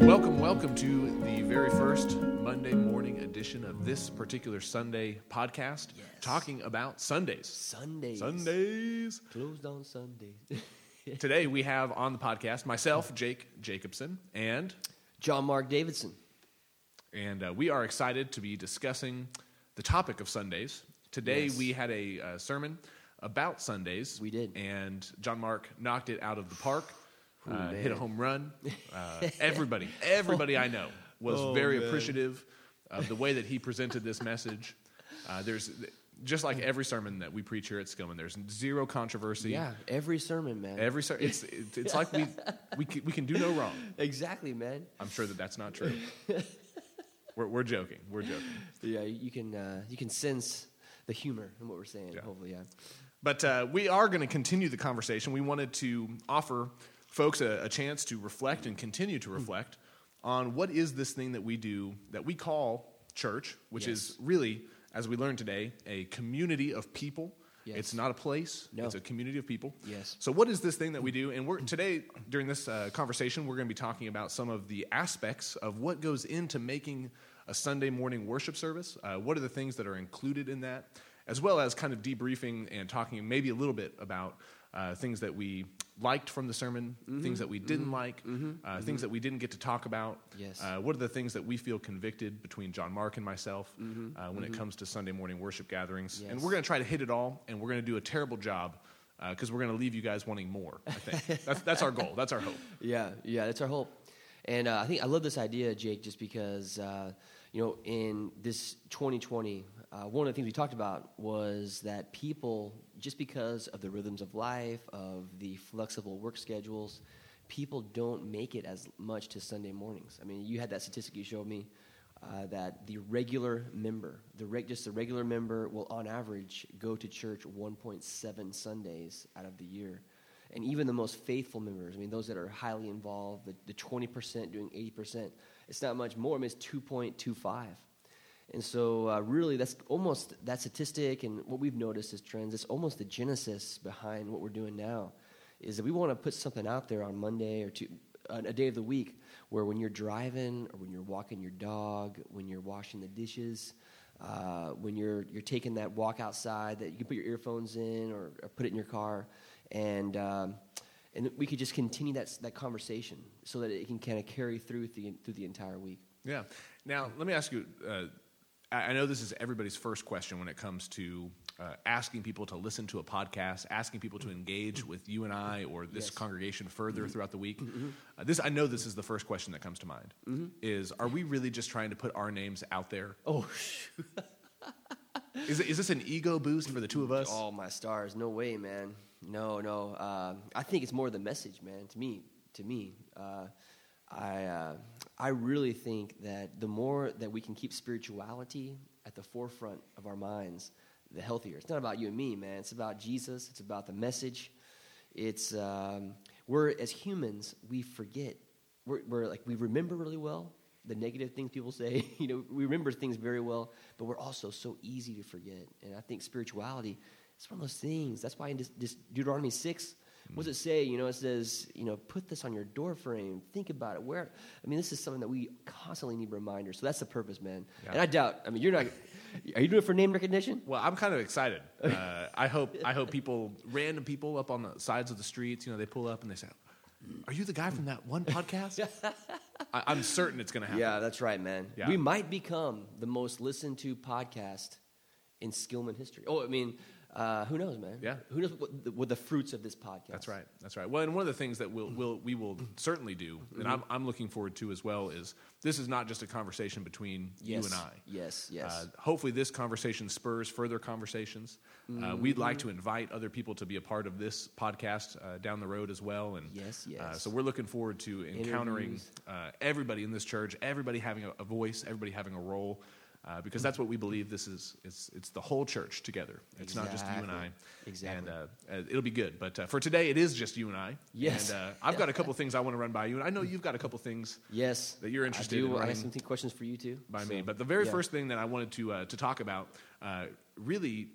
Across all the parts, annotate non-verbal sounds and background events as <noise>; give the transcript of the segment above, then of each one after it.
Welcome, welcome to the very first Monday morning edition of this particular Sunday podcast, talking about Sundays. Sundays. Sundays. Closed on Sundays. <laughs> Today we have on the podcast myself, Jake Jacobson, and John Mark Davidson. and uh, we are excited to be discussing the topic of Sundays. Today Yes. we had a uh, sermon about Sundays. We did. and John Mark knocked it out of the park. Ooh, uh, hit a home run. <laughs> Uh, everybody, everybody I know was Oh, very man. appreciative of the way that he presented this message. Uh, there's just like every sermon that we preach here at Skillman. There's zero controversy. Yeah, every sermon, man. Every ser- it's it's it's like we we can, we can do no wrong. <laughs> exactly, man. I'm sure that that's not true. <laughs> We're, we're joking. We're joking. Yeah, you can uh, you can sense the humor in what we're saying. Yeah. Hopefully, yeah. But uh, we are going to continue the conversation. We wanted to offer folks a, a chance to reflect and continue to reflect on what is this thing that we do that we call church, which is really, as we learned today, a community of people. Yes. It's not a place. No. It's a community of people. Yes. So, what is this thing that we do? And we're today during this uh, conversation, we're going to be talking about some of the aspects of what goes into making a Sunday morning worship service. Uh, what are the things that are included in that, as well as kind of debriefing and talking maybe a little bit about uh, things that we liked from the sermon, Mm-hmm. things that we didn't like, uh, things that we didn't get to talk about. Yes. Uh, what are the things that we feel convicted between John Mark and myself Mm-hmm. uh, when it comes to Sunday morning worship gatherings? And we're going to try to hit it all, and we're going to do a terrible job because we're going to leave you guys wanting more. I think <laughs> that's that's our goal. That's our hope. Yeah, yeah, that's our hope. And uh, I think I love this idea, Jake, just because uh, you know in this 2020, uh, one of the things we talked about was that people, just because of the rhythms of life, of the flexible work schedules, people don't make it as much to Sunday mornings. I mean, you had that statistic you showed me. Uh, that the regular member, the reg- just the regular member, will on average go to church 1.7 Sundays out of the year. And even the most faithful members, I mean, those that are highly involved, the, the 20% doing 80%, it's not much more. It's 2.25. And so, uh, really, that's almost that statistic, and what we've noticed as trends, it's almost the genesis behind what we're doing now, is that we want to put something out there on Monday or two, a day of the week where when you're driving or when you're walking your dog, when you're washing the dishes, uh, when you're, you're taking that walk outside, that you can put your earphones in or, or put it in your car, and, um, and we could just continue that, that conversation so that it can kind of carry through the, through the entire week. Yeah. Now, let me ask you. Uh, I know this is everybody's first question when it comes to uh, asking people to listen to a podcast, asking people to engage with you and I or this Yes. congregation further throughout the week. Uh, this I know this is the first question that comes to mind. Is are we really just trying to put our names out there? Oh. Is, is this an ego boost for the two of us? Oh my stars! No way, man. No, no. Uh, I think it's more the message, man. To me, to me, uh, I uh, I really think that the more that we can keep spirituality at the forefront of our minds, the healthier. It's not about you and me, man. It's about Jesus. It's about the message. It's um, we're as humans we forget. We're, we're like we remember really well the negative things people say. <laughs> you know, we remember things very well, but we're also so easy to forget. And I think spirituality is one of those things. That's why in this, this Deuteronomy six, what does it say? You know, it says, you know, put this on your door frame. Think about it. Where? I mean, this is something that we constantly need reminders. So that's the purpose, man. Yeah. And I doubt. I mean, you're not. Are you doing it for name recognition? Well, I'm kind of excited. <laughs> Uh, I hope I hope people, random people up on the sides of the streets, you know, they pull up and they say, "Are you the guy from that one podcast?" <laughs> I, I'm certain it's going to happen. Yeah, that's right, man. Yeah. We might become the most listened to podcast in Skillman history. Oh, I mean, uh, who knows, man? Yeah. Who knows what the, what the fruits of this podcast? That's right. That's right. Well, and one of the things that we'll, we'll we will certainly do, and I'm, I'm looking forward to as well, is this is not just a conversation between Yes. you and I. Yes, yes. Uh, hopefully, this conversation spurs further conversations. Uh, we'd like to invite other people to be a part of this podcast uh, down the road as well. And Yes, Uh, yes. so we're looking forward to encountering uh, everybody in this church, everybody having a, a voice, everybody having a role. Uh, because that's what we believe this is. It's, it's the whole church together. It's not just you and I. Exactly. And uh, uh, it'll be good. But uh, for today, it is just you and I. Yes. And uh, I've got a couple things I want to run by you, and I know you've got a couple things yes. that you're interested I do. in I have some questions for you too. by So, me. But the very yeah. first thing that I wanted to uh, to talk about uh, really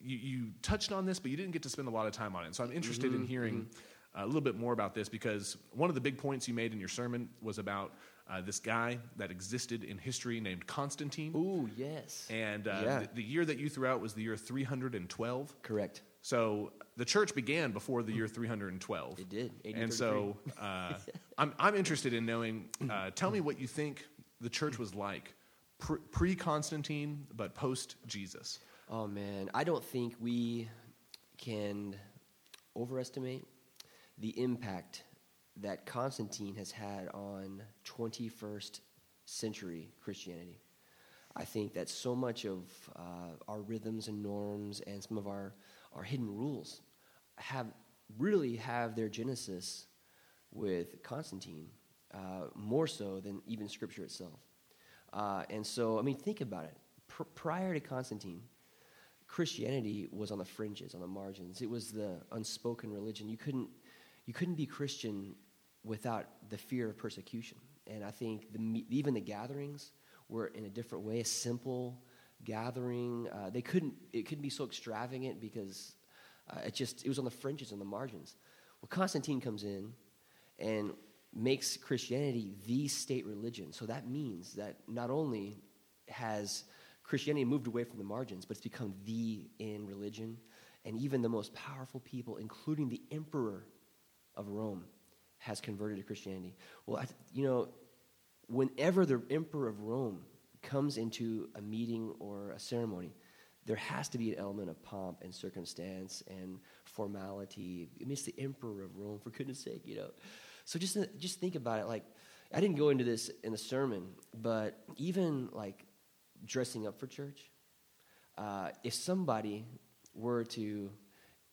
you, you touched on this, but you didn't get to spend a lot of time on it. So I'm interested Mm-hmm, in hearing uh, a little bit more about this because one of the big points you made in your sermon was about uh, this guy that existed in history named Constantine. Ooh, yes. And uh, Yeah. the, the year that you threw out was the year 312. Correct. So the church began before the year 312. It did. And so <laughs> uh, I'm, I'm interested in knowing, uh, tell me what you think the church was like pre Constantine, but post Jesus. Oh man, I don't think we can overestimate the impact that Constantine has had on 21st century Christianity. I think that so much of uh, our rhythms and norms and some of our, our hidden rules have really have their genesis with Constantine, uh, more so than even Scripture itself. Uh, and so, I mean, think about it. Pr- prior to Constantine, Christianity was on the fringes, on the margins. It was the unspoken religion. You couldn't, you couldn't be Christian without the fear of persecution. And I think the, even the gatherings were in a different way, a simple gathering. Uh, they couldn't, it couldn't be so extravagant because uh, it just, it was on the fringes, on the margins. Well, Constantine comes in and makes Christianity the state religion. So that means that not only has Christianity moved away from the margins, but it's become the in religion. And even the most powerful people, including the emperor of Rome, has converted to Christianity. Well, I, you know, whenever the emperor of Rome comes into a meeting or a ceremony, there has to be an element of pomp and circumstance and formality. I mean, it's the emperor of Rome, for goodness sake, you know. So just just think about it. Like, I didn't go into this in the sermon, but even like dressing up for church, uh, if somebody were to,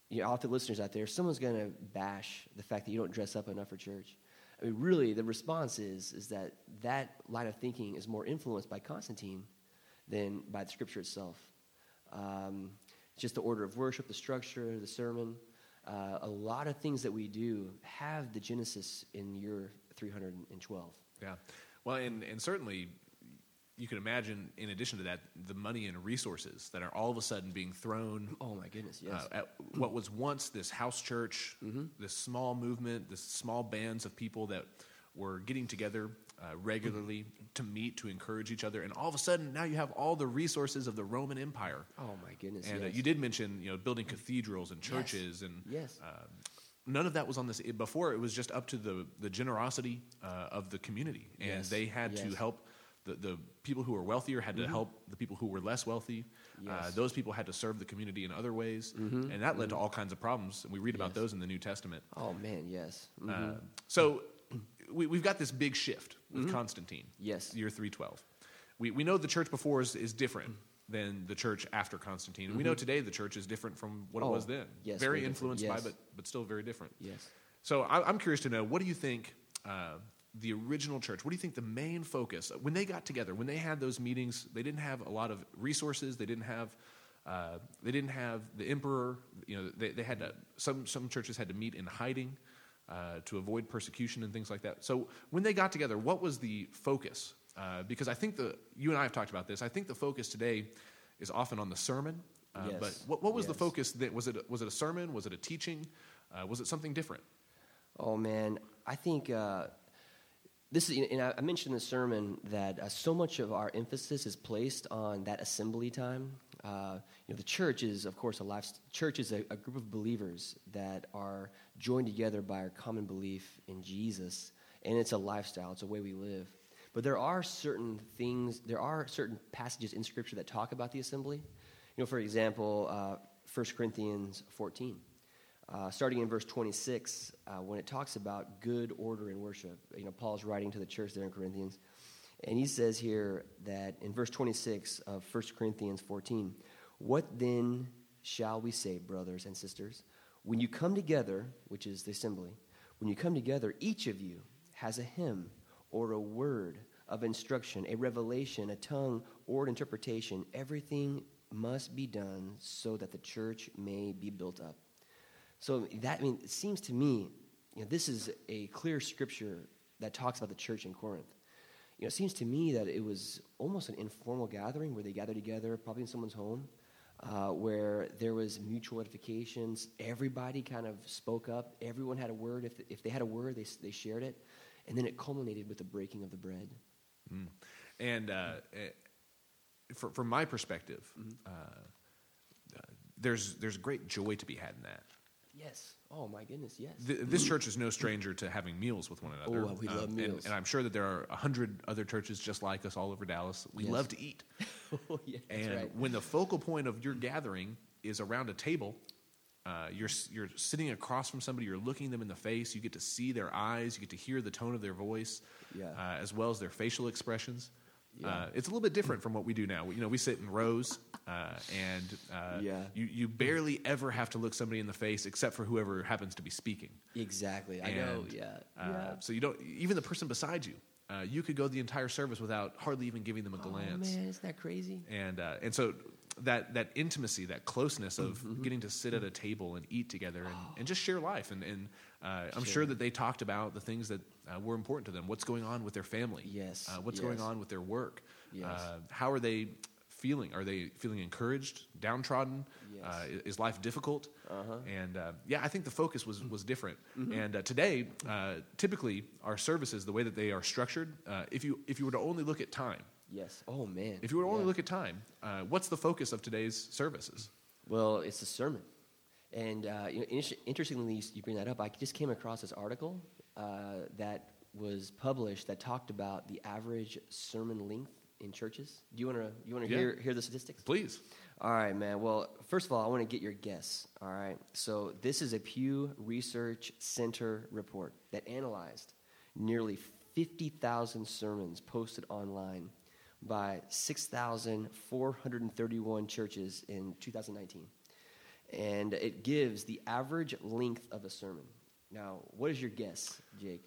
you know, all the listeners out there, someone's going to bash the fact that you don't dress up enough for church, I mean, really, the response is is that that line of thinking is more influenced by Constantine than by the Scripture itself. Um, just the order of worship, the structure, the sermon. Uh, a lot of things that we do have the genesis in year 312. Yeah. Well, and, and certainly you can imagine, in addition to that, the money and resources that are all of a sudden being thrown Oh my goodness, yes. uh, at what was once this house church, Mm-hmm. this small movement, this small bands of people that were getting together uh, regularly Mm-hmm. to meet, to encourage each other, and all of a sudden now you have all the resources of the Roman Empire. oh my goodness, And uh, you did mention, you know, building cathedrals and churches, and Yes. uh, none of that was on this before. It was just up to the the generosity uh, of the community, and Yes. they had to Yes. Help. The, the people who were wealthier had to help the people who were less wealthy. Uh, Yes. Mm-hmm. those people had to serve the community in other ways, and that led to all kinds of problems. And we read about Yes. those in the New Testament. Oh man, yes. Uh, so we, we've got this big shift with Constantine. Mm-hmm. Yes. Year 312. We, we know the church before is, is different than the church after Constantine. And we know today the church is different from what Mm-hmm. Oh, it was then. yes, very influenced by, but, but still very different. yes. So I, I'm curious to know what do you think uh, the original church, what do you think the main focus, when they got together, when they had those meetings, they didn't have a lot of resources, they didn't have. Uh, they didn't have the emperor. You know, they, they had to. Some some churches had to meet in hiding uh, to avoid persecution and things like that. So when they got together, what was the focus? Uh, because I think the you and I have talked about this. I think the focus today is often on the sermon. Uh, Yes. But what, what was the focus? That was it? Was it a sermon? Was it a teaching? Uh, was it something different? Oh man, I think uh, this is. And I mentioned in the sermon that uh, so much of our emphasis is placed on that assembly time. Uh, you know, the church is, of course, a life. Church is a, a group of believers that are joined together by our common belief in Jesus, and it's a lifestyle. It's a way we live. But there are certain things. There are certain passages in Scripture that talk about the assembly. You know, for example, uh, 1 Corinthians 14. Uh, starting in verse 26, uh, when it talks about good order in worship, you know, Paul's writing to the church there in Corinthians, and he says here that in verse 26 of 1 Corinthians 14, what then shall we say, brothers and sisters? When you come together, which is the assembly, when you come together, each of you has a hymn or a word of instruction, a revelation, a tongue, or an interpretation. Everything must be done so that the church may be built up. So that I mean, it seems to me, you know, this is a clear scripture that talks about the church in Corinth. You know, it seems to me that it was almost an informal gathering where they gathered together, probably in someone's home, uh, where there was mutual edifications. Everybody kind of spoke up. Everyone had a word. If, if they had a word, they, they shared it. And then it culminated with the breaking of the bread. And uh, eh, for, from my perspective, Mm-hmm. uh, uh, there's there's great joy to be had in that. Yes. Oh, my goodness, yes. Th- this church is no stranger to having meals with one another. Oh, we love and- meals. And, I'm sure that there are a hundred other churches just like us all over Dallas. We Yes. love to eat. <laughs> oh, yeah, that's and right. when the focal point of your gathering is around a table, uh, you're you're sitting across from somebody. You're looking them in the face. You get to see their eyes. You get to hear the tone of their voice, Yeah. uh, as well as their facial expressions. Yeah. Uh, it's a little bit different from what we do now. We- You know, we sit in rows, uh, and uh, Yeah. you you barely ever have to look somebody in the face except for whoever happens to be speaking. Exactly. I know, yeah. Uh, yeah. So you don't even the person beside you. Uh, you could go the entire service without hardly even giving them a Oh, glance man, isn't that crazy? and uh, and so that that intimacy, that closeness of Mm-hmm. getting to sit at a table and eat together and, and just share life, and and uh, I'm sure that they talked about the things that uh, were important to them. What's going on with their family? Yes, Uh, what's going on with their work? Yes. Uh, how are they feeling? Are they feeling encouraged, downtrodden? Yes. Uh, is life difficult? Uh-huh. And uh, yeah, I think the focus was was different. Mm-hmm. And uh, today, uh, typically, our services, the way that they are structured, uh, if you if you were to only look at time. Yes. Oh, man. If you were to only Yeah. look at time, uh, what's the focus of today's services? Well, it's the sermon. And uh, you know, in- interestingly, you, bring that up. I just came across this article uh, that was published that talked about the average sermon length in churches. Do you want to you want to Yeah. hear hear the statistics? Please. All right, man. Well, first of all, I want to get your guess. All right. So this is a Pew Research Center report that analyzed nearly 50,000 sermons posted online by 6,431 churches in 2019. And it gives the average length of a sermon. Now, what is your guess, Jake?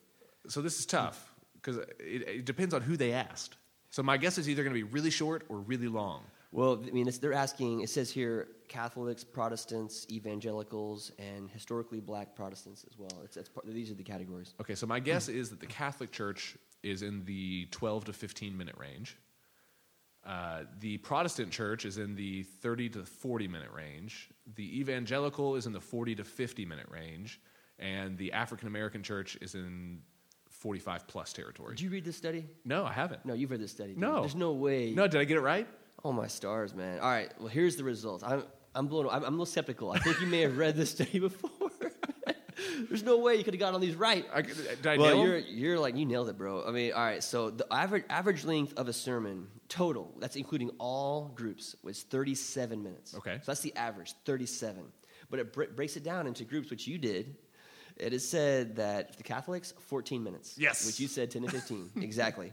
So this is tough because it, it depends on who they asked. So my guess is either going to be really short or really long. Well, I mean, it's, they're asking, it says here Catholics, Protestants, evangelicals, and historically black Protestants as well. It's, it's, part- these are the categories. Okay, so my guess is that the Catholic Church is in the 12 to 15 minute range. Uh, the Protestant Church is in the 30 to 40 minute range. The Evangelical is in the 40 to 50 minute range. And the African American Church is in 45 plus territory. Did you read this study? No, I haven't. No, you've read this study. No. There's no way. No, did I get it right? Oh, my stars, man. All right, well, here's the results. I'm, I'm blown I'm, I'm a little skeptical. I think you may have read this study <laughs> before. There's no way you could have gotten all these right. I, did I well, nail 'em? you're you're like you nailed it, bro. I mean, all right. So the average average length of a sermon total, that's including all groups, was 37 minutes. Okay. So that's the average, 37. But it br- breaks it down into groups, which you did. It is said that the Catholics, 14 minutes. Yes. Which you said 10 to 15. <laughs> exactly.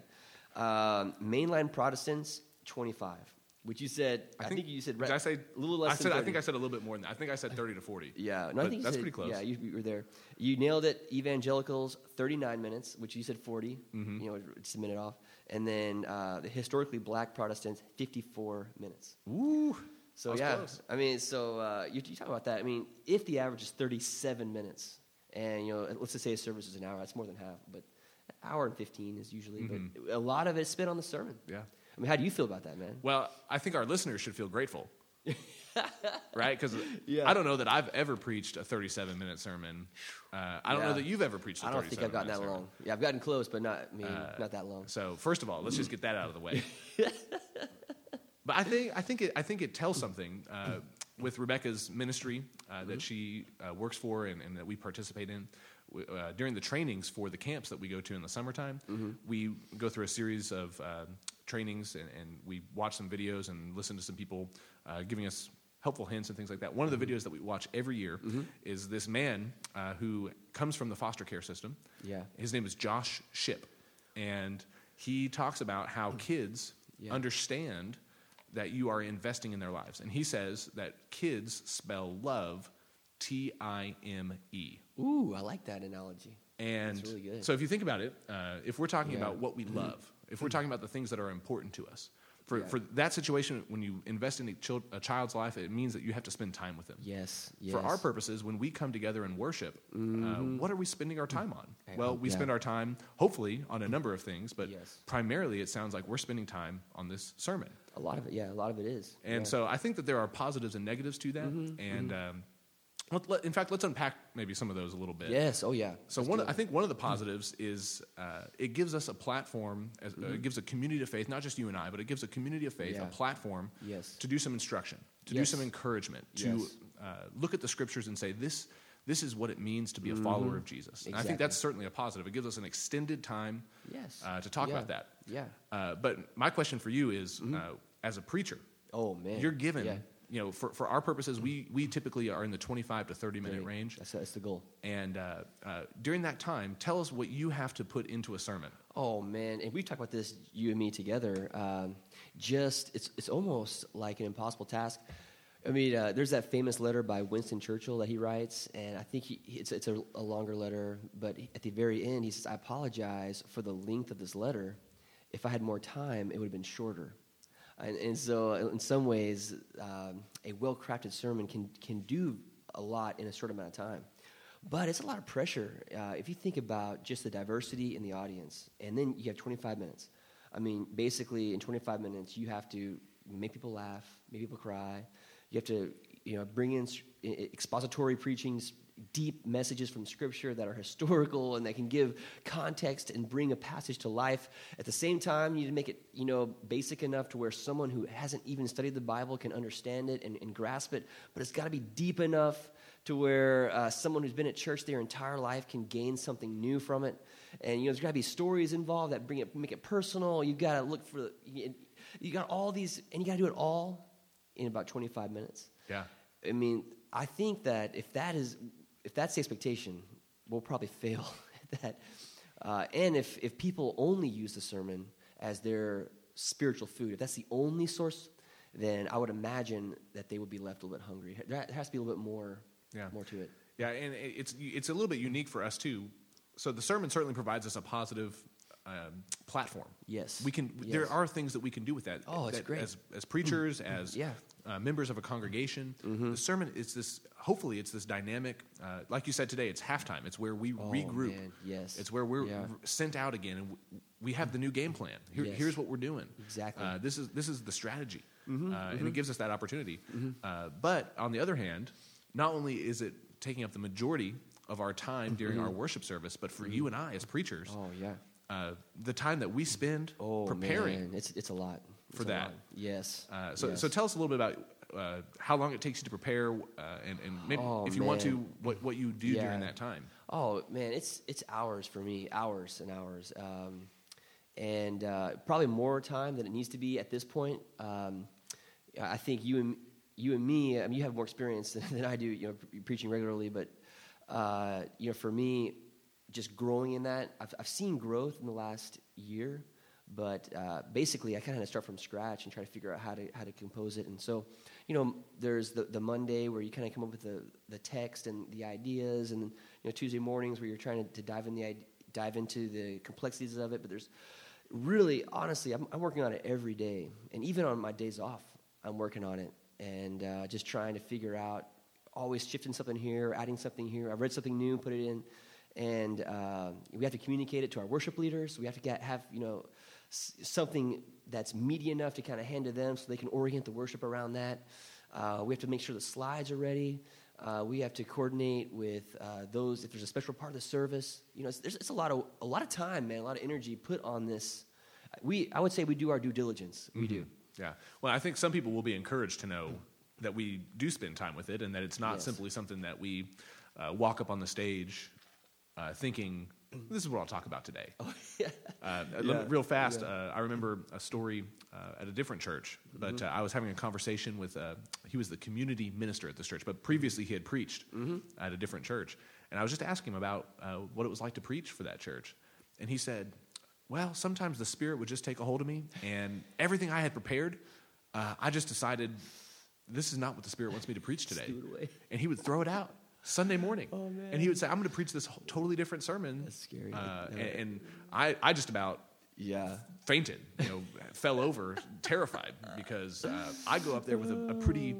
Um, mainline Protestants, 25. Which you said, I, think, you said Did I say a little less I than said. I think I said a little bit more than that. I think I said 30 to 40. Yeah, no, I think that's said- pretty close. Yeah, you, you were there. You nailed it. Evangelicals, thirty-nine minutes, which you said 40 Mm-hmm. You know, just a minute off, and then uh, the historically black Protestants, fifty-four minutes. Ooh. So I yeah, close. I mean, so uh, you, you talk about that. I mean, if the average is thirty-seven minutes, and you know, let's just say a service is an hour, that's more than half, but an hour and fifteen is usually. But a lot of it's spent on the sermon. Mm-hmm. Yeah. I mean, how do you feel about that, man? Well, I think our listeners should feel grateful. <laughs> right? Because Yeah. I don't know that I've ever preached a 37 minute sermon. Uh, I don't Yeah. know that you've ever preached a I don't think I've gotten that minute long. Yeah, I've gotten close, but not I mean, Uh, not that long. So, first of all, let's just get that out of the way. <laughs> but I think, I think, it, I think it tells something uh, with Rebecca's ministry uh, Mm-hmm. that she uh, works for and, and that we participate in. Uh, during the trainings for the camps that we go to in the summertime, Mm-hmm. we go through a series of uh, trainings and, and we watch some videos and listen to some people uh, giving us helpful hints and things like that. One of the videos that we watch every year is this man uh, who comes from the foster care system. Yeah. His name is Josh Shipp. And he talks about how kids Yeah. understand that you are investing in their lives. And he says that kids spell love T I M E. Ooh, I like that analogy. And really good. so if you think about it, uh, if we're talking Yeah. about what we love, if we're talking about the things that are important to us, for, Yeah. for that situation, when you invest in a, chil- a child's life, it means that you have to spend time with them. Yes, yes. For our purposes, when we come together and worship, uh, what are we spending our time on? Yeah. Well, we Yeah. spend our time, hopefully, on a number of things, but Yes. primarily it sounds like we're spending time on this sermon. A lot of it, yeah, a lot of it is. And so I think that there are positives and negatives to that. and Um, let, let- in fact, let's unpack maybe some of those a little bit. yes, oh yeah. So Let's one, I think one of the positives is uh, it gives us a platform. As, uh, it gives a community of faith, not just you and I, but it gives a community of faith Yeah. a platform Yes. to do some instruction, to do some encouragement, to Yes. uh, look at the scriptures and say this. This is what it means to be a follower of Jesus. And I think that's certainly a positive. It gives us an extended time Yes. uh, to talk Yeah. about that. Yeah. Uh, but my question for you is, uh, as a preacher, Oh man. you're given, Yeah. You know, for, for our purposes, we, we typically are in the 25 to 30 minute range. That's, that's the goal. And uh, uh, during that time, tell us what you have to put into a sermon. Oh man, and we talked about this you and me together. Um, just it's it's almost like an impossible task. I mean, uh, there's that famous letter by Winston Churchill that he writes, and I think he, it's it's a, a longer letter, but at the very end he says, "I apologize for the length of this letter. If I had more time, it would have been shorter." And, and so, in some ways, um, a well-crafted sermon can can do a lot in a short amount of time. But it's a lot of pressure uh, if you think about just the diversity in the audience. And then you have 25 minutes. I mean, basically, in 25 minutes, you have to make people laugh, make people cry. You have to, you know, bring in expository preachings, deep messages from Scripture that are historical and that can give context and bring a passage to life. At the same time, you need to make it, you know, basic enough to where someone who hasn't even studied the Bible can understand it and, and grasp it. But it's got to be deep enough to where uh, someone who's been at church their entire life can gain something new from it. And you know, there's got to be stories involved that bring it, make it personal. You've got to look for, you, you got all these, and you got to do it all in about 25 minutes. Yeah. I mean, I think that if that is, if that's the expectation, we'll probably <laughs> fail at that. Uh, and if if people only use the sermon as their spiritual food, if that's the only source, then I would imagine that they would be left a little bit hungry. There has to be a little bit more, Yeah. more to it. Yeah, and it's it's a little bit unique for us too. So the sermon certainly provides us a positive um, platform. Yes. we can. Yes. There are things that we can do with that. Oh, it's great. As as preachers, as Yeah. uh, members of a congregation, the sermon is this. Hopefully, it's this dynamic. Uh, like you said today, it's halftime. It's where we Oh, regroup. man, yes. It's where we're Yeah. sent out again, and we have the new game plan. Here, Yes. Here's what we're doing. Exactly. Mm-hmm, Uh, this is this is the strategy, uh, and it gives us that opportunity. Uh, but on the other hand, not only is it taking up the majority of our time during our worship service, but for you and I as preachers, Mm-hmm. Oh yeah. Uh, the time that we spend Oh preparing. man, it's it's a lot It's for a that. lot. Yes. Uh, so, Yes. so tell us a little bit about uh, how long it takes you to prepare, uh, and, and maybe Oh, if you want to, what, what you do Yeah. during that time. Oh man, it's it's hours for me, hours and hours, um, and uh, probably more time than it needs to be at this point. Um, I think you and you and me, I mean, you have more experience than, <laughs> than I do, you know, pre- preaching regularly. But uh, you know, for me, just growing in that, I've, I've seen growth in the last year. But uh, basically, I kind of had to start from scratch and try to figure out how to how to compose it. And so, you know, there's the, the Monday where you kind of come up with the, the text and the ideas, and you know Tuesday mornings where you're trying to, to dive in the dive into the complexities of it. But there's really, honestly, I'm, I'm working on it every day, and even on my days off, I'm working on it and uh, just trying to figure out, always shifting something here, adding something here. I've read something new, put it in, and uh, we have to communicate it to our worship leaders. We have to get, have you know s- something that's meaty enough to kind of hand to them so they can orient the worship around that. Uh, we have to make sure the slides are ready. Uh, we have to coordinate with uh, those if there's a special part of the service. You know, it's, there's, it's a lot of a lot of time, man, a lot of energy put on this. We, I would say, we do our due diligence. We do. Yeah. Well, I think some people will be encouraged to know that we do spend time with it and that it's not Yes. simply something that we uh, walk up on the stage uh, thinking, this is what I'll talk about today. <laughs> Oh, yeah. Uh, me- Yeah, real fast, yeah. uh, I remember a story uh, at a different church, but Mm-hmm. uh, I was having a conversation with, uh, he was the community minister at this church, but previously he had preached Mm-hmm. at a different church. And I was just asking him about uh, what it was like to preach for that church. And he said, well, sometimes the Spirit would just take a hold of me, and everything I had prepared, uh, I just decided this is not what the Spirit wants me to preach today. threw it away. And he would throw it out Sunday morning. Oh, man. And he would say, I'm going to preach this whole, totally different sermon. That's scary. Uh, and, and I, I just about Yeah. fainted, you know, fell over, terrified, because uh, I go up there with a, a pretty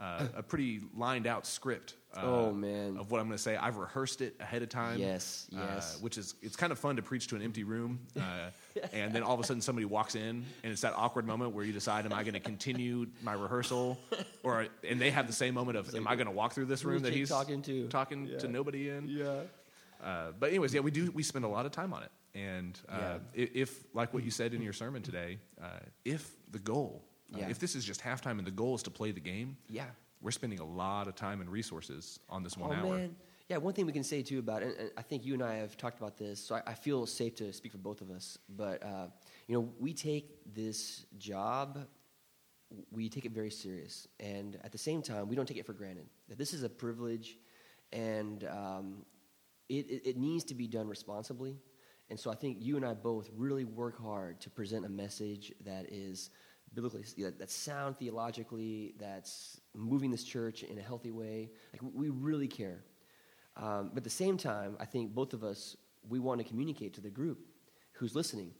uh, a pretty lined out script. Uh, Oh, man. of what I'm going to say. I've rehearsed it ahead of time. Yes, uh, yes. which is it's kind of fun to preach to an empty room, uh, <laughs> and then all of a sudden somebody walks in, and it's that awkward moment where you decide, am I going to continue my rehearsal, or and they have the same moment of, am I going to walk through this room that he's talking to? talking to nobody in? Yeah. Uh, but anyways, yeah, we do. We spend a lot of time on it, and uh, Yeah. if, like what you said in your sermon today, uh, if the goal, uh, if this is just halftime and the goal is to play the game, Yeah. we're spending a lot of time and resources on this one oh, hour. man. Yeah, one thing we can say too about it, and, and I think you and I have talked about this, so I, I feel safe to speak for both of us. But uh, you know, we take this job, we take it very serious, and at the same time, we don't take it for granted. That this is a privilege, and um, it, it, it needs to be done responsibly. And so I think you and I both really work hard to present a message that is biblically, that- that's sound theologically, that's moving this church in a healthy way. Like we really care. Um, but at the same time, I think both of us, we want to communicate to the group who's listening.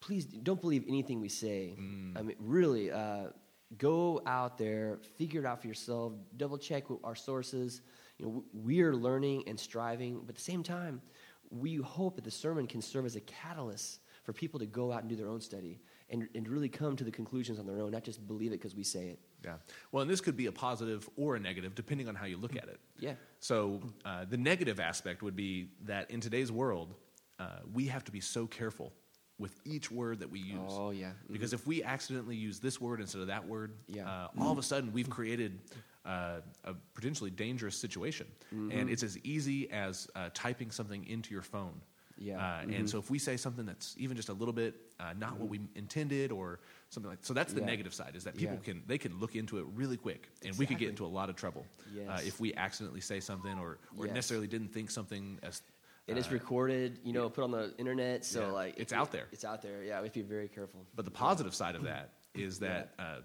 Please don't believe anything we say. I mean, really, uh, go out there, figure it out for yourself, double check our sources. You know, we are learning and striving, but at the same time, we hope that the sermon can serve as a catalyst for people to go out and do their own study and, and really come to the conclusions on their own, not just believe it because we say it. Yeah. Well, and this could be a positive or a negative, depending on how you look at it. Yeah. So uh, the negative aspect would be that in today's world, uh, we have to be so careful with each word that we use. Oh, yeah. Because if we accidentally use this word instead of that word, Yeah. uh, all of a sudden we've created uh, a potentially dangerous situation. Mm-hmm. And it's as easy as uh, typing something into your phone. Yeah. Uh, Mm-hmm. And so if we say something that's even just a little bit uh, not what we intended or something like so that's the Yeah. negative side is that people Yeah. can they can look into it really quick and we could get into a lot of trouble uh, if we accidentally say something or, or Yes. necessarily didn't think something as And it's uh, recorded, you know, put on the internet. So Yeah. like, It's out there. It's out there. Yeah, we have to be very careful. But the positive side of that is that uh,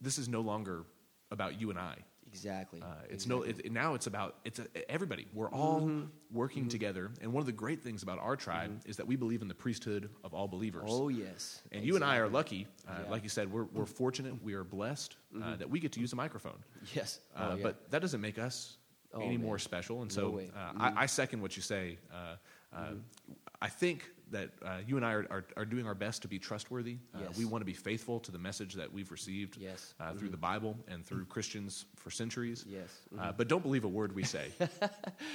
this is no longer about you and I. Exactly. Uh, it's no. It, now it's about it's a, everybody. We're all Mm-hmm. working together, and one of the great things about our tribe is that we believe in the priesthood of all believers. oh yes. and you and I are lucky, uh, Yeah. Mm-hmm. like you said, we're, we're fortunate, we are blessed uh, that we get to use a microphone. Yes. Uh, oh, yeah. But that doesn't make us Oh, any more special. And No so. Mm-hmm. uh, I, I second what you say. Uh, uh, I think that uh, you and I are, are, are doing our best to be trustworthy. Uh, Yes. We want to be faithful to the message that we've received Yes. Mm-hmm. uh, through the Bible and through Christians for centuries. Yes. Uh, but don't believe a word we say. <laughs>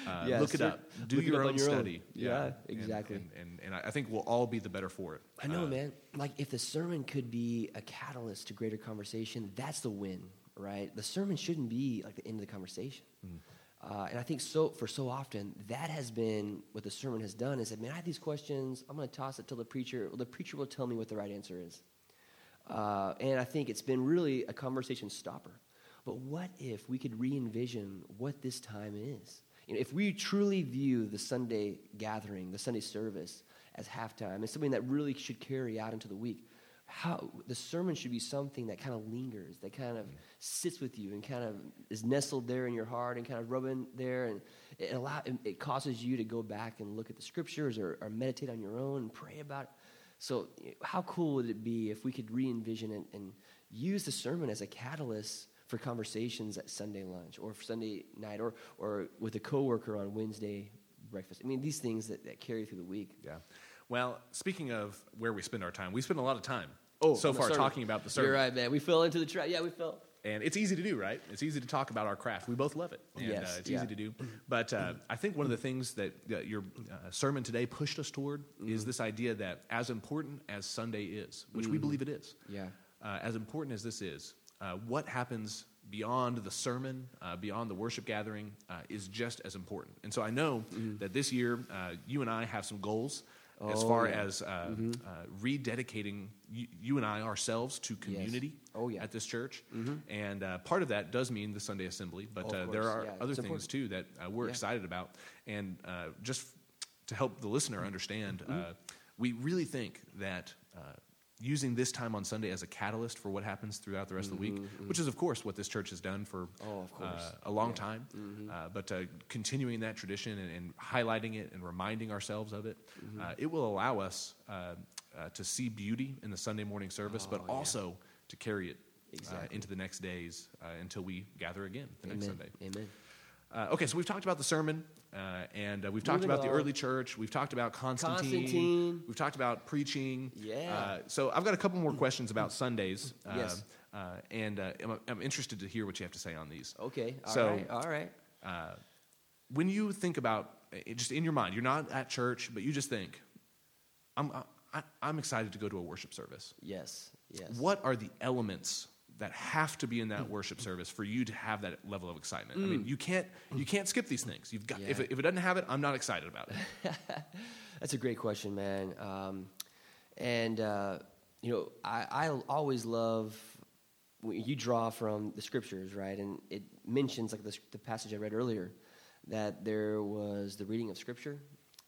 Uh, Yeah, look it up. Do look your own your own. study. Yeah, And- exactly. And, and, and I think we'll all be the better for it. I know, man. Like, if the sermon could be a catalyst to greater conversation, that's the win, right? The sermon shouldn't be like the end of the conversation. Mm. Uh, and I think so for so often that has been what the sermon has done is that man I have these questions I'm going to toss it to the preacher the preacher will tell me what the right answer is. Uh, and I think it's been really a conversation stopper. But what if we could re-envision what this time is? You know, if we truly view the Sunday gathering the Sunday service as halftime and something that really should carry out into the week how the sermon should be something that kind of lingers, that kind of sits with you and kind of is nestled there in your heart and kind of rubbing there, and it allow it, causes you to go back and look at the scriptures or, or meditate on your own and pray about it. So, how cool would it be if we could re-envision it and use the sermon as a catalyst for conversations at Sunday lunch or Sunday night or or with a coworker on Wednesday breakfast? I mean, these things that, that carry through the week. Yeah. Well, speaking of where we spend our time, we spend a lot of time Oh, so far talking about the sermon. You're right, man. We fell into the trap. Yeah, we fell. And it's easy to do, right? It's easy to talk about our craft. We both love it. And, Yes, uh, it's yeah. easy to do. But uh, I think one of the things that uh, your uh, sermon today pushed us toward Mm-hmm. is this idea that as important as Sunday is, which we believe it is, Mm-hmm. Yeah. uh, as important as this is, uh, what happens beyond the sermon, uh, beyond the worship gathering, uh, is just as important. And so I know that this year, uh, you and I have some goals as Mm-hmm. Oh, far yeah. as uh, uh, rededicating you, you and I ourselves to community Oh, yeah. at this church. And uh, part of that does mean the Sunday assembly, but Oh, uh, there are yeah, other things important. too that uh, we're excited about. And uh, just to help the listener understand, Mm-hmm. uh, we really think that. Using this time on Sunday as a catalyst for what happens throughout the rest of the week, which is, of course, what this church has done for Mm-hmm, Oh, of course. uh, a long Yeah. time. Mm-hmm. Uh, but uh, continuing that tradition and, and highlighting it and reminding ourselves of it, Mm-hmm. uh, it will allow us uh, uh, to see beauty in the Sunday morning service, but Oh, yeah. also to carry it uh, Exactly. into the next days uh, until we gather again the next Sunday. Amen. Uh, okay, so we've talked about the sermon, uh, and uh, we've talked Moving about the early church. We've talked about Constantine. Constantine. We've talked about preaching. Yeah. Uh, so I've got a couple more questions about Sundays. Uh, Yes. Uh, and uh, I'm, I'm interested to hear what you have to say on these. Okay. All So- right. All right. Uh, when you think about, just in your mind, you're not at church, but you just think, I'm, I, I'm excited to go to a worship service. Yes. Yes. What are the elements that have to be in that worship service for you to have that level of excitement? I mean, you can't you can't skip these things. You've got if it, if it doesn't have it, I'm not excited about it. <laughs> That's a great question, man. Um, and uh, you know, I, I always love you draw from the scriptures, right? And it mentions, like the, the passage I read earlier, that there was the reading of scripture.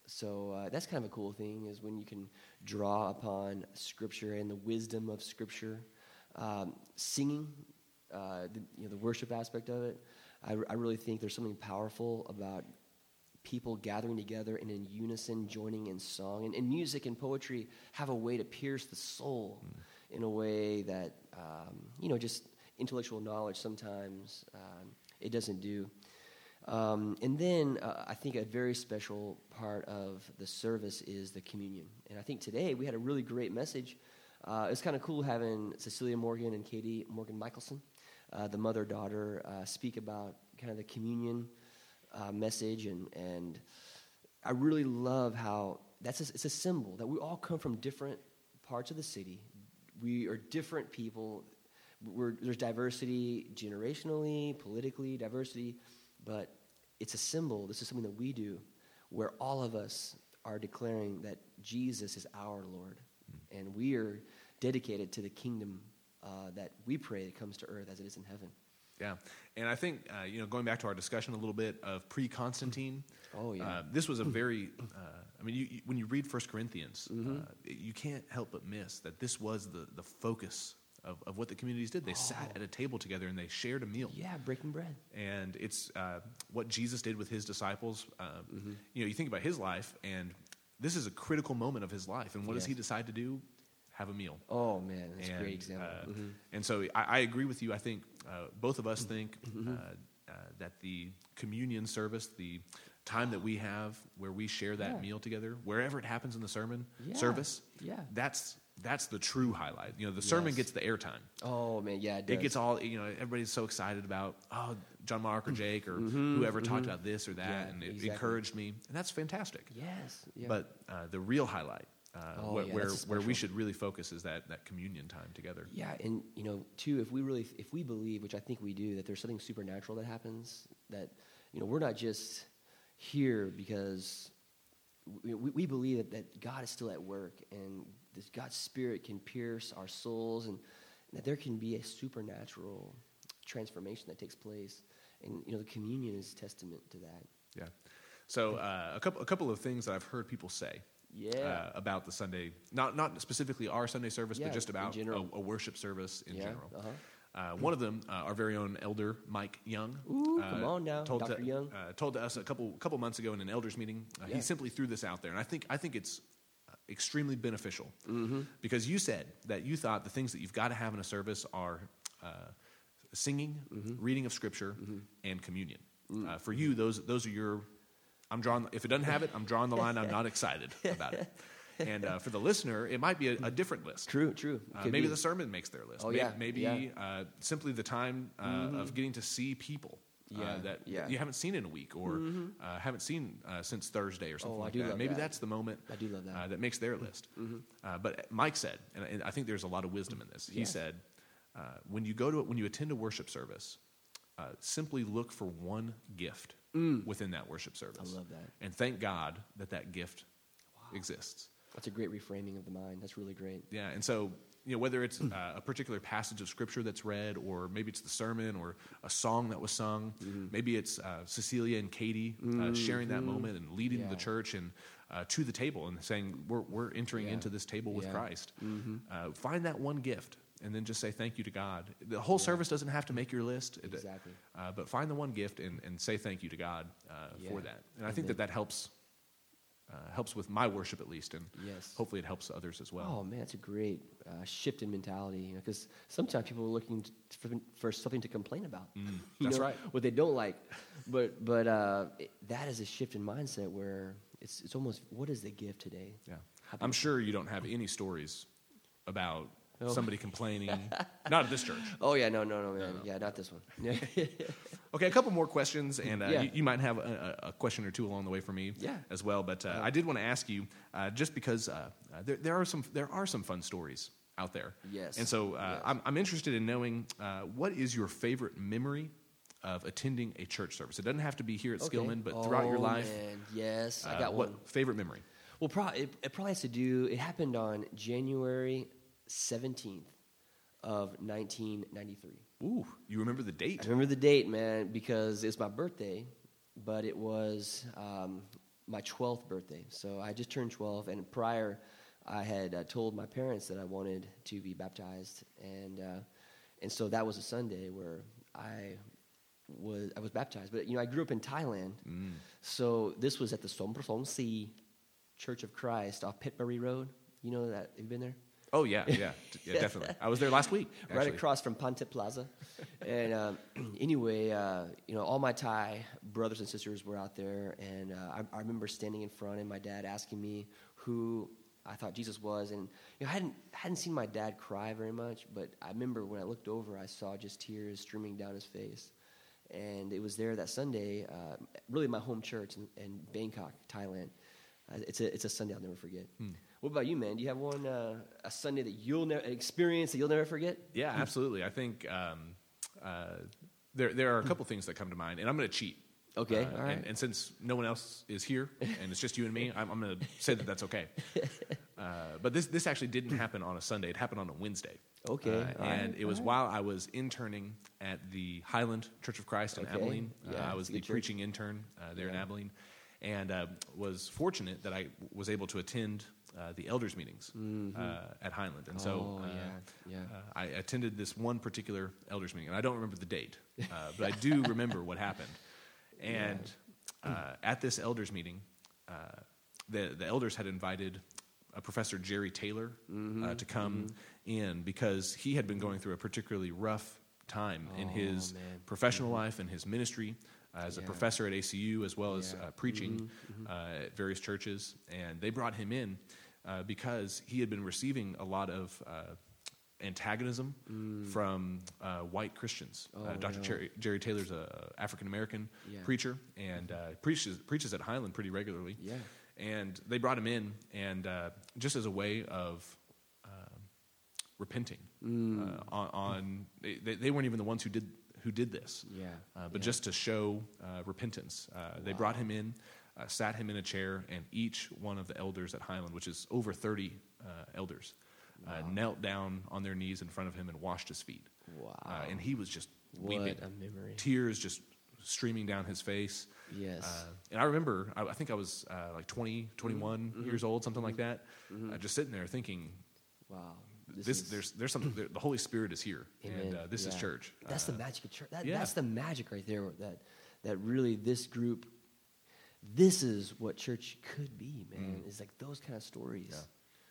So uh, that's kind of a cool thing, is when you can draw upon scripture and the wisdom of scripture. Um, singing, uh, the, you know, the worship aspect of it. I, I really think there's something powerful about people gathering together and in unison joining in song. And, and music and poetry have a way to pierce the soul in a way that, um, you know, just intellectual knowledge sometimes um, it doesn't do. Um, and then uh, I think a very special part of the service is the communion. And I think today we had a really great message. Uh, it's kind of cool having Cecilia Morgan and Katie Morgan Michelson, uh, the mother daughter, uh, speak about kind of the communion uh, message. And, and I really love how that's a, it's a symbol that we all come from different parts of the city. We are different people. We're, there's diversity generationally, politically, diversity, but it's a symbol. This is something that we do where all of us are declaring that Jesus is our Lord. And we are dedicated to the kingdom uh, that we pray that comes to earth as it is in heaven. Yeah, and I think uh, you know going back to our discussion a little bit of pre-Constantine. Oh, yeah. uh, this was a very. Uh, I mean, you, you, when you read First Corinthians, Mm-hmm. uh, you can't help but miss that this was the the focus of, of what the communities did. They sat at a table together and they shared a meal. Yeah, breaking bread. and it's uh, what Jesus did with his disciples. Uh, Mm-hmm. You know, you think about his life, and this is a critical moment of his life. And what does he decide to do? Have a meal. Oh, man, that's a great example. uh, Mhm. And so I, I agree with you. I think uh, both of Mm-hmm. us think uh, uh, that the communion service, the time that we have where we share that Yeah. meal together, wherever it happens in the sermon Yeah. service, Yeah. that's that's the true highlight. You know, the sermon Yes. gets the airtime. Oh, man, yeah, it, It gets all you know. Everybody's so excited about oh John Mark or Jake or whoever talked about this or that, Mm-hmm. Yeah, and it exactly. encouraged me, and that's fantastic. Yes. Yeah. But uh, the real highlight, uh, Oh, where yeah, where, where we should really focus is that that communion time together. Yeah, and you know, too, if we really, if we believe, which I think we do, that there's something supernatural that happens, that you know, we're not just here because we, we we believe that, that God is still at work, and this God's Spirit can pierce our souls, and that there can be a supernatural transformation that takes place, and you know, the communion is testament to that. Yeah. So uh, a couple a couple of things that I've heard people say. Yeah. Uh, about the Sunday, not not specifically our Sunday service, Yeah, but just about a, a worship service in Yeah, general. uh-huh. Uh, one of them, uh, our very own elder Mike Young, Ooh, uh, come on now, told Dr. to- Young. uh, told to us a couple couple months ago in an elders meeting. Uh, Yeah. He simply threw this out there, and I think I think it's uh, extremely beneficial Mm-hmm. because you said that you thought the things that you've got to have in a service are uh, singing, Mm-hmm. reading of scripture, and communion. Mm. Uh, for you, those those are your. I'm drawing. If it doesn't have it, I'm drawing the line. I'm not excited <laughs> about it. And uh, for the listener, it might be a, a different list. True, true. Uh, maybe be. the sermon makes their list. Oh, May- yeah, Maybe, yeah. Mm-hmm. Uh, simply the time uh, of getting to see people uh, Yeah, that yeah. Mm-hmm. you haven't seen in a week or uh, haven't seen uh, since Thursday or something Oh, like that. Maybe that. that's the moment I do love that. Mm-hmm. Uh, that makes their list. Uh, but Mike said, and, I think there's a lot of wisdom in this. He Yeah. said, uh, when you go to when you attend a worship service, uh, simply look for one gift within that worship service. Mm. I love that. and thank God that that gift exists. That's a great reframing of the mind. That's really great. Yeah, and so you know whether it's uh, a particular passage of scripture that's read, or maybe it's the sermon, or a song that was sung. Mm-hmm. Maybe it's uh, Cecilia and Katie uh, sharing that moment and leading Yeah. the church and uh, to the table and saying we're we're entering Yeah. into this table with Yeah. Mm-hmm. Christ. Uh, find that one gift. And then just say thank you to God. The whole service doesn't have to make your list, Exactly. uh, but find the one gift and, and say thank you to God uh, for that. And I think that that helps uh, helps with my worship at least, and Yes. hopefully it helps others as well. Oh man, that's a great uh, shift in mentality. Because sometimes people are looking for, for something to complain about. Mm, <laughs> that's know, right. What they don't like, but but uh, it, that is a shift in mindset where it's it's almost what is the gift today? Yeah, I'm sure you don't have any stories about. Somebody complaining. Not at this church. <laughs> Oh yeah, no, no, no, man. Yeah, not this one. <laughs> Okay, a couple more questions, and uh, Yeah. you, you might have a, a a question or two along the way for me Yeah. as well. But uh, I did want to ask you, uh, just because uh, uh, there, there are some there are some fun stories out there. Yes. And so uh. I'm, I'm interested in knowing uh, what is your favorite memory of attending a church service. It doesn't have to be here at. Skillman, but throughout your Oh, life. man. Yes, I uh, got what one. favorite memory? Well, pro- it, it probably has to do. It happened on January seventeenth of nineteen ninety three. Ooh, you remember the date? I remember the date, man, because it's my birthday, but it was um, my 12th birthday. So I just turned 12, and prior, I had uh, told my parents that I wanted to be baptized, and uh, and so that was a Sunday where I was I was baptized. But you know, I grew up in Thailand, Mm. so this was at the Somprasong Si Church of Christ off Phetburi Road. You know that? Have you been there? Oh yeah, yeah, yeah, <laughs> definitely. I was there last week. <laughs> right across from Pantip Plaza. and um, <clears throat> anyway, uh, you know, all my Thai brothers and sisters were out there, and uh, I, I remember standing in front and my dad asking me who I thought Jesus was, and you know, I hadn't hadn't seen my dad cry very much, but I remember when I looked over, I saw just tears streaming down his face. And it was there that Sunday, uh, really my home church in, in Bangkok, Thailand. Uh, it's a it's a Sunday I'll never forget. What about you, man? Do you have one uh, a Sunday that you'll never experience that you'll never forget? Yeah, absolutely. I think um, uh, there there are a couple things that come to mind, and I'm going to cheat. Okay, Uh, all right. and, and since no one else is here, and it's just you and me, I'm, I'm going to say that that's okay. <laughs> Uh, but this this actually didn't happen on a Sunday. It happened on a Wednesday. Okay, Uh, and right, it was all while I was interning at the Highland Church of Christ in Okay, Abilene. Uh, yeah, I was the church. preaching intern uh, there in Abilene, and uh, was fortunate that I was able to attend uh, the elders meetings uh, at Highland. And so, Mm-hmm. Oh, uh, yeah, yeah. uh, I attended this one particular elders meeting, and I don't remember the date, <laughs> uh, but I do remember what happened. <laughs> And uh, at this elders meeting, uh, the the elders had invited uh, Professor Jerry Taylor Mm-hmm. uh, to come in because he had been going through a particularly rough time in Oh, his man. professional life and his ministry uh, as a Yeah. professor at ACU as well as Yeah. Mm-hmm. uh, preaching uh, at various churches. And they brought him in uh, because he had been receiving a lot of uh, antagonism from uh, white Christians. uh, Mm. Oh, Dr. no. Jerry, Jerry Taylor's a African American Yeah. preacher and uh, preaches preaches at Highland pretty regularly. Yeah. And they brought him in, and uh, just as a way of repenting Mm. uh, on, on they, they weren't even the ones who did who did this. Yeah, Uh, but yeah. just to show uh, repentance, uh, they brought him in, uh, sat him in a chair, and each one of the elders at Highland, which is over thirty uh, elders, uh, knelt down on their knees in front of him and washed his feet. Wow. Uh, and he was just What weeping, a memory. tears just streaming down his face. Yes. Uh, and I remember, I, I think I was uh, like 20, 21 Mm-hmm. years old, something like that, uh, just sitting there thinking, wow. this, is- there's, there's something, there, the Holy Spirit is here, and Amen. uh, this is church. That's Uh, the magic of church. That, yeah. That's the magic right there. That that really this group, this is what church could be, man. It's like those kind of stories. Mm.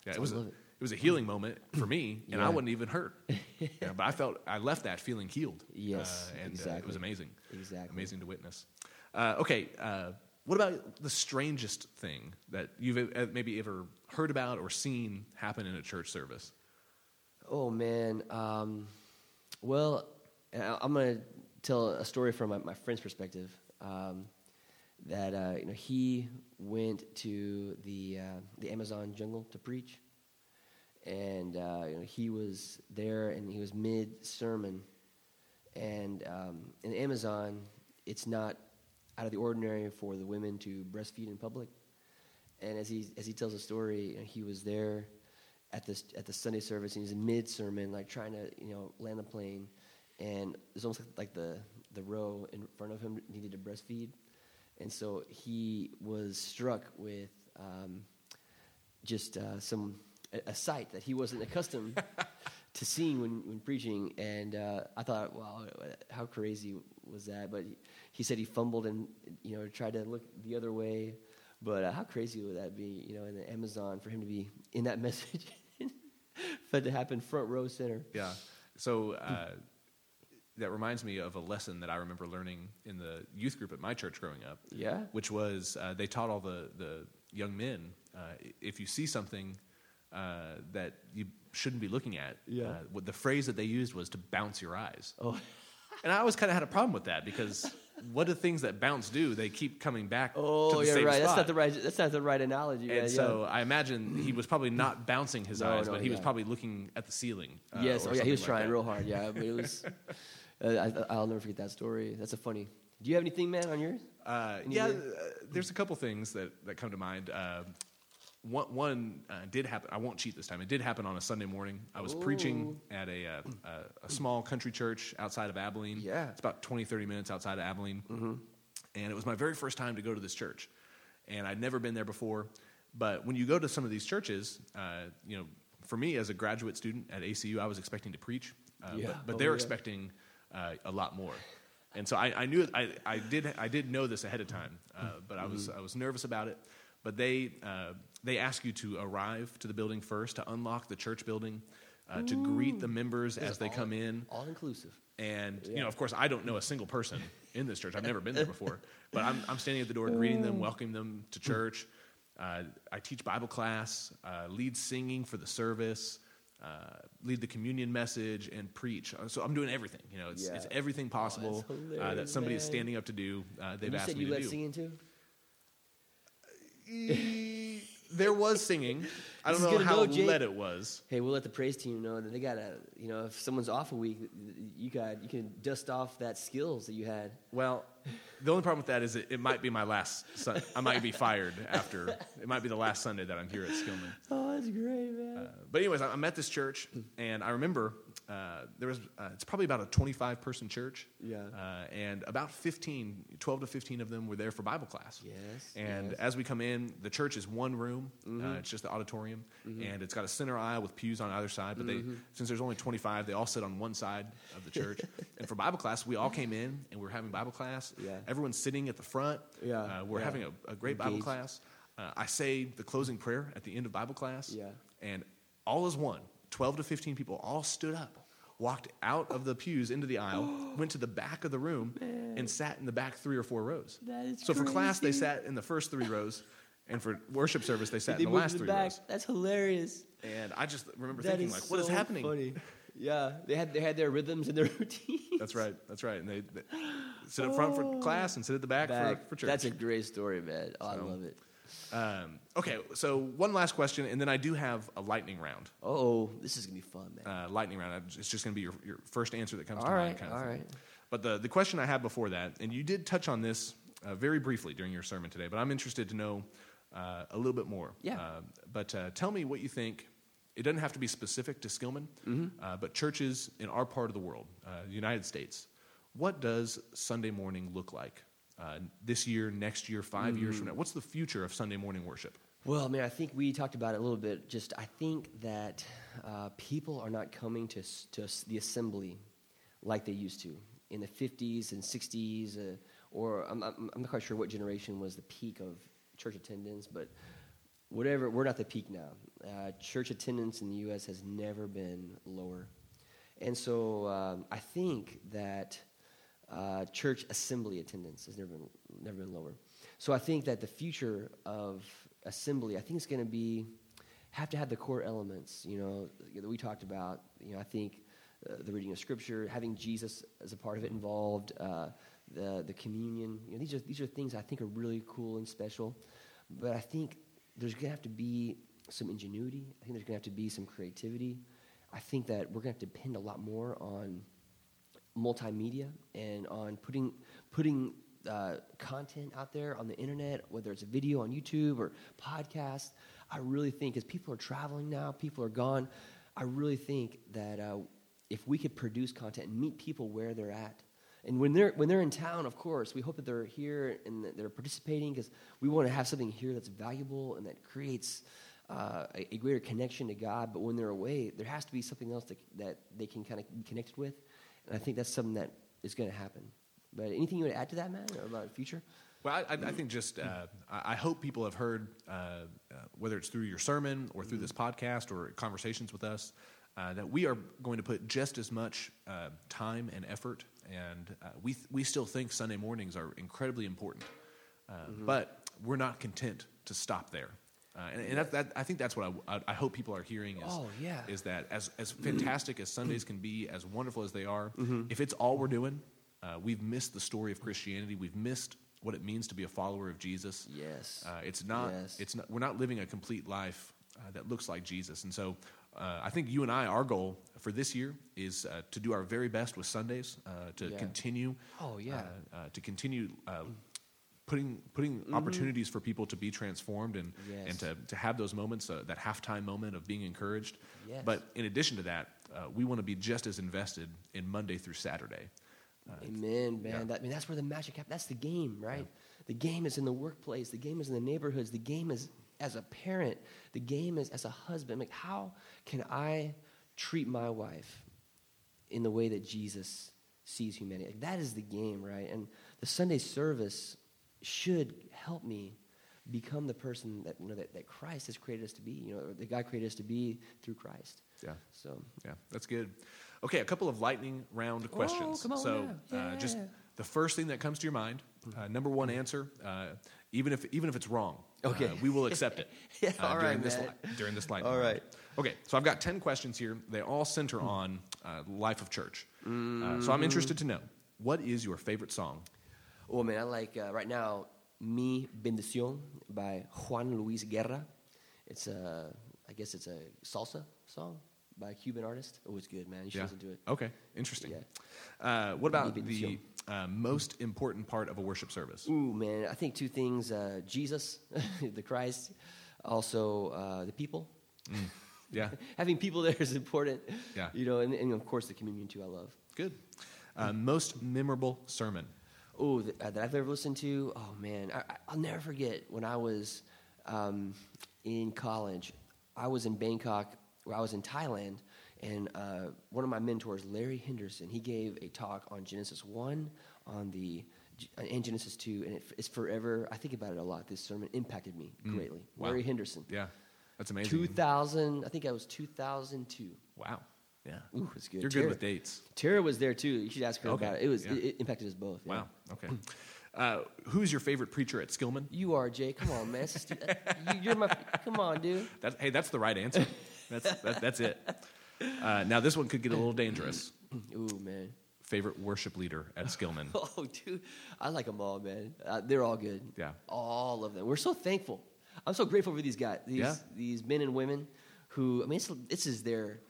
Yeah, So it was a, it. it was a healing moment for me, and I wasn't even hurt. <laughs> Yeah, but I felt I left that feeling healed. Yes, uh, and uh, it was amazing. Exactly. amazing to witness. Uh, okay, uh, what about the strangest thing that you've maybe ever heard about or seen happen in a church service? Oh man. Um, well, I'm gonna tell a story from my, my friend's perspective. Um, that uh, you know he went to the uh, the Amazon jungle to preach, and uh, you know he was there and he was mid sermon, and um, in Amazon it's not out of the ordinary for the women to breastfeed in public, and as he as he tells the story, you know, he was there at this at the Sunday service and he's mid sermon like trying to you know land the plane, and it's almost like the the row in front of him needed to breastfeed. And so he was struck with um, just uh, some a, a sight that he wasn't accustomed <laughs> to seeing when, when preaching. And uh, I thought, wow, how crazy was that? But he, he said he fumbled and you know tried to look the other way, But uh, how crazy would that be, you know, in the Amazon for him to be in that <laughs> message, for it to happen front row center? Yeah. So uh, that reminds me of a lesson that I remember learning in the youth group at my church growing up. Yeah. Which was uh, they taught all the, the young men uh, if you see something uh, that you shouldn't be looking at, Yeah. uh, what the phrase that they used was to bounce your eyes. Oh, <laughs> And I always kind of had a problem with that because what do things that bounce do? They keep coming back to oh, the yeah, same right. That's not the right. That's not the right analogy. and man. so I imagine he was probably not <clears throat> bouncing his No, eyes, no, but he was probably looking at the ceiling. uh, yes. Oh, yeah. He was like trying that. real hard. Yeah. But it was. <laughs> uh, I, I'll never forget that story. That's a funny. Do you have anything, man, on yours? Uh, Any yeah, uh, there's a couple things that, that come to mind. Uh, one one uh, did happen. I won't cheat this time. It did happen on a Sunday morning. I was preaching at a, uh, a, a small country church outside of Abilene. Yeah. It's about 20, 30 minutes outside of Abilene. And it was my very first time to go to this church. And I'd never been there before. But when you go to some of these churches, uh, you know, for me as a graduate student at ACU, I was expecting to preach. Uh, Yeah. But, but Oh, they're yeah. expecting uh, a lot more. And so I, I knew I, I did I did know this ahead of time, uh, but I was Mm-hmm. I was nervous about it. But they uh, they ask you to arrive to the building first to unlock the church building, uh, to greet the members as they come in, All inclusive. and you know of course I don't know a single person in this church. I've never been there <laughs> before, but I'm I'm standing at the door greeting them, welcoming them to church. Uh, I teach Bible class, uh, lead singing for the service. Uh, lead the communion message and preach. Uh, So I'm doing everything. You know, it's, Yeah. it's everything possible that's uh, that somebody is standing up to do. Uh, they've you asked me you to do. singing too. E- there was singing. <laughs> I don't know how go, let it was. Hey, we'll let the praise team know that they gotta. You know, if someone's off a week, you got you can dust off that skills that you had. Well, the only problem with that is it, it might be my last. Sun- I might be fired after. It might be the last Sunday that I'm here at Skillman. Oh, that's great, man. Uh, but anyways, I- I'm at this church, and I remember uh, there was. Uh, it's probably about a 25 person church. Yeah. Uh, and about 15, 12 to 15 of them were there for Bible class. Yes, And yes. as we come in, the church is one room. Uh, it's just the auditorium, and it's got a center aisle with pews on either side. But they, since there's only 25, they all sit on one side of the church. <laughs> and for Bible class, we all came in and we were having Bible class. Yeah. Everyone's sitting at the front. Yeah, Uh, we're yeah. having a, a great Bible class. Uh, I say the closing prayer at the end of Bible class. Yeah. And all as one, 12 to 15 people all stood up, walked out of the pews into the aisle, <gasps> went to the back of the room, and sat in the back three or four rows. That is so for class, they sat in the first three rows, <laughs> and for worship service, they sat they in the last the three back. rows. That's hilarious. And I just remember That thinking, like, what is so happening? Funny. Yeah, they had they had their rhythms and their <laughs> routines. That's right. That's right. And they, they sit up front for class and sit at the back, Back. For, for church. That's a great story, man. Oh, I love it. Um, okay, so one last question, and then I do have a lightning round. Oh, this is gonna be fun, man. uh, lightning round. It's just going to be your, your first answer that comes to all mind. Kind of all thing. right. But the, the question I had before that, and you did touch on this uh, very briefly during your sermon today, but I'm interested to know uh, a little bit more. Yeah. Uh, but uh, tell me what you think. It doesn't have to be specific to Skillman, Mm-hmm. uh, but churches in our part of the world, uh, the United States, what does Sunday morning look like uh, this year, next year, 5 years Mm. from now? What's the future of Sunday morning worship? Well, I mean, I think we talked about it a little bit. Just, I think that uh, people are not coming to to the assembly like they used to in the '50s and '60s, uh, or I'm, I'm, I'm not quite sure what generation was the peak of church attendance, but whatever, we're not the peak now. Uh, church attendance in the U.S. has never been lower, and so um, I think that uh, church assembly attendance has never been never been lower. So I think that the future of assembly, I think it's going to be have to have the core elements, you know, that we talked about. You know, I think uh, the reading of scripture, having Jesus as a part of it involved, uh, the the communion. You know, these are these are things I think are really cool and special. But I think there's going to have to be some ingenuity. I think there's going to have to be some creativity. I think that we're going to have to depend a lot more on multimedia and on putting putting uh, content out there on the internet, whether it's a video on YouTube or podcast. I really think as people are traveling now, people are gone. I really think that uh, if we could produce content and meet people where they're at, and when they're when they're in town, of course, we hope that they're here and that they're participating because we want to have something here that's valuable and that creates uh, a, a greater connection to God. But when they're away, there has to be something else that, that they can kind of be connected with, and I think that's something that is going to happen. But anything you would add to that, or about the future? Well, I, I think just uh, I hope people have heard, uh, uh, whether it's through your sermon or through this podcast or conversations with us, uh, that we are going to put just as much uh, time and effort, and uh, we th- we still think Sunday mornings are incredibly important, uh, but we're not content to stop there. Uh, and and that, that, I think that's what I, I, hope people are hearing is, Oh, yeah. is that as, as fantastic as Sundays can be, as wonderful as they are, Mm-hmm. if it's all we're doing, uh, we've missed the story of Christianity. We've missed what it means to be a follower of Jesus. Yes. Uh, it's not. Yes. It's not. We're not living a complete life uh, that looks like Jesus. And so, uh, I think you and I, our goal for this year is uh, to do our very best with Sundays uh, to Yeah. continue. Oh, yeah. To continue. Uh, Putting, putting opportunities for people to be transformed and, Mm-hmm. Yes. and to, to have those moments, uh, that halftime moment of being encouraged. Yes. But in addition to that, uh, we want to be just as invested in Monday through Saturday. Amen, man. yeah. That, I mean, that's where the magic happens. That's the game, right? The game is in the workplace. The game is in the neighborhoods. The game is as a parent. The game is as a husband. Like, how can I treat my wife in the way that Jesus sees humanity? Like, that is the game, right? And the Sunday service should help me become the person that you know that, that Christ has created us to be. You know, or that God created us to be through Christ. Yeah. So Yeah, that's good. Okay, a couple of lightning round questions. Oh, come on so, now. uh, just the first thing that comes to your mind, uh, number one answer, uh, even if even if it's wrong, Okay. uh, we will accept it. <laughs> Yeah, uh, all during right, this man. li- during this lightning. All round. right. Okay, so I've got ten questions here. They all center on uh, life of church. Uh, so Mm-hmm. I'm interested to know what is your favorite song. Oh man, I like uh, right now "Mi Bendición" by Juan Luis Guerra. It's a, I guess it's a salsa song by a Cuban artist. Oh, it's good, man. You should listen to it. Okay, interesting. Yeah. Uh, what about the uh, most important part of a worship service? Ooh, man, I think two things: uh, Jesus, <laughs> the Christ, also uh, the people. Yeah, <laughs> Having people there is important. Yeah. You know, and, and of course the communion too. I love. good. Uh, most memorable sermon. Oh, that, uh, that I've ever listened to. Oh man, I, I- I'll never forget when I was um, in college. I was in Bangkok, where I was in Thailand, and uh, one of my mentors, Larry Henderson, he gave a talk on Genesis one, on the and Genesis two, and it, it's forever. I think about it a lot. This sermon impacted me greatly. Mm. Wow. Larry Henderson, Yeah, that's amazing. two thousand. I think that was two thousand two. Wow. Yeah. Ooh, it's good. You're Tara- good with dates. Tara was there too. You should ask her Okay, about it. It was yeah. it, it impacted us both. yeah. Wow. Okay. Uh, who's your favorite preacher at Skillman? You are Jay. Come on, man. You, you're my. Come on, dude. That's, hey, that's the right answer. That's that, that's it. Uh, now this one could get a little dangerous. <clears throat> Ooh, man. Favorite worship leader at Skillman? <laughs> Oh, dude. I like them all, man. Uh, they're all good. Yeah. All of them. We're so thankful. I'm so grateful for these guys. These Yeah. these men and women who. I mean, it's, this is their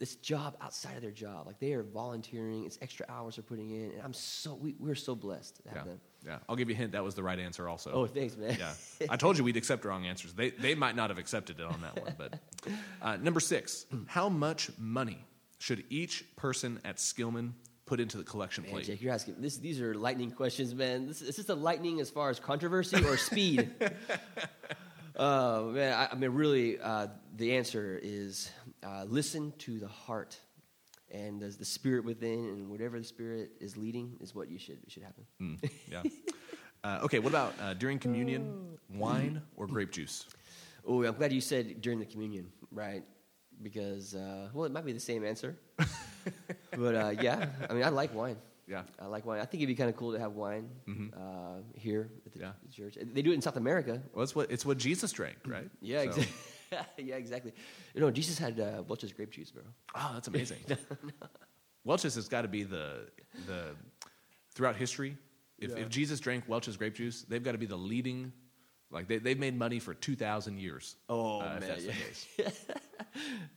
this job outside of their job. Like they are volunteering. It's extra hours they're putting in, and I'm so we, we're so blessed to have Yeah. them. Yeah. I'll give you a hint. That was the right answer. Also. Oh, thanks, man. Yeah. I told you we'd accept wrong answers. They they might not have accepted it on that one, but <laughs> uh, number six. How much money should each person at Skillman put into the collection Man, plate? Jake, you're asking. This, these are lightning questions, man. This, is this a lightning as far as controversy or speed? uh, <laughs> man, I, I mean, really, uh, the answer is uh, listen to the heart and the, the spirit within, and whatever the spirit is leading is what you should should happen. Mm, yeah. Uh, okay. What about uh, during communion, wine or grape juice? Oh, I'm glad you said during the communion, right? Because uh, well, it might be the same answer, <laughs> but uh, yeah, I mean, I like wine. Yeah. I like wine. I think it'd be kind of cool to have wine uh, here at the, Yeah. church. They do it in South America. Well, it's what it's what Jesus drank, right? Yeah, So- exactly. <laughs> yeah, exactly. You know, Jesus had uh, Welch's grape juice, bro. Oh, that's <laughs> amazing. Welch's has got to be the the throughout history. If, Yeah. if Jesus drank Welch's grape juice, they've got to be the leading. Like they they've made money for two thousand years. Oh, uh, man, that's yeah. <laughs> the case.